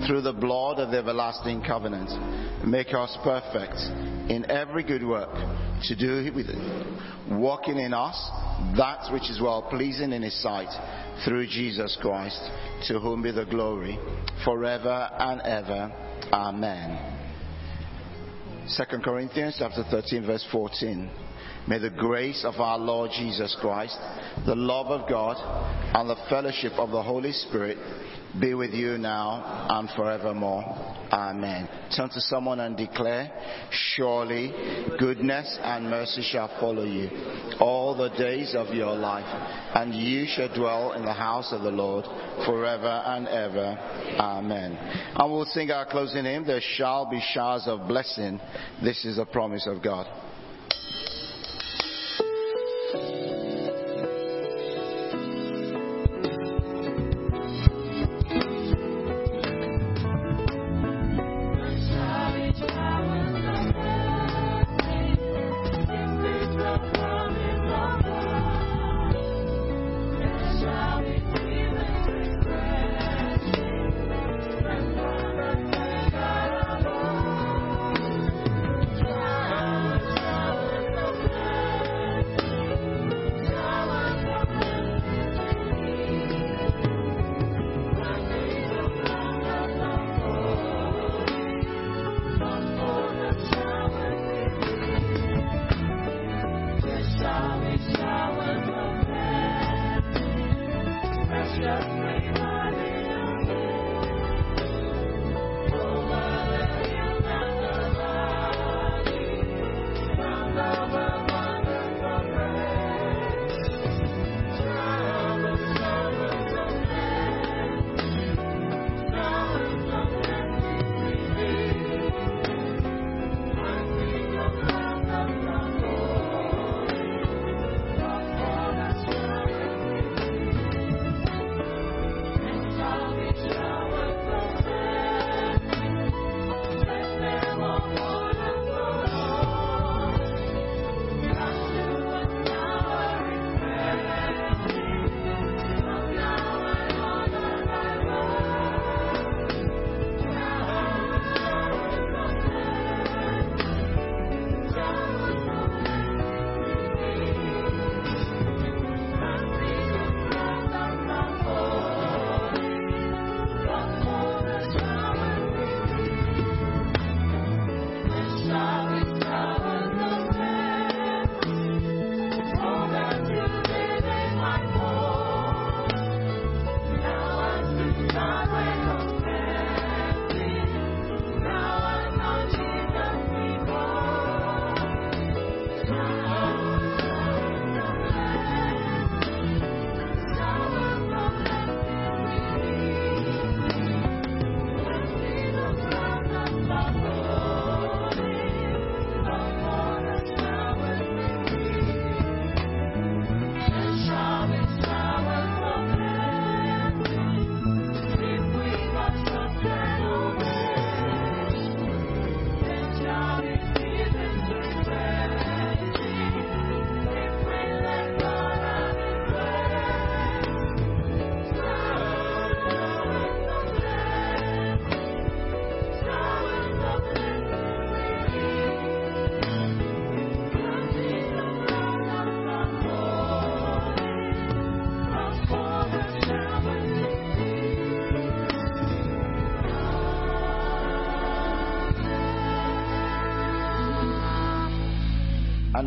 D: through the blood of the everlasting covenant, make us perfect in every good work to do with it, walking in us that which is well pleasing in his sight through Jesus Christ, to whom be the glory forever and ever. Amen. 2 Corinthians chapter 13 verse 14.
C: May the grace of our Lord Jesus Christ, the love of God, and the fellowship of the Holy Spirit be with you now and forevermore. Amen. Turn to someone and declare, Surely goodness and mercy shall follow you all the days of your life, and you shall dwell in the house of the Lord forever and ever. Amen. And we'll sing our closing hymn, There shall be showers of blessing. This is a promise of God.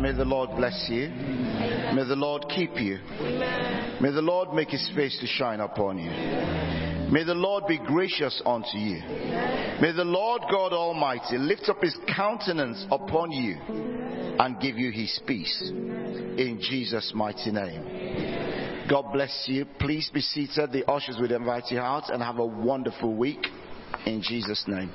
C: May the Lord bless you. May the Lord keep you. May the Lord make his face to shine upon you. May the Lord be gracious unto you. May the Lord God Almighty lift up his countenance upon you and give you his peace. In Jesus' mighty name. God bless you. Please be seated. The ushers will invite you out and have a wonderful week. In Jesus' name.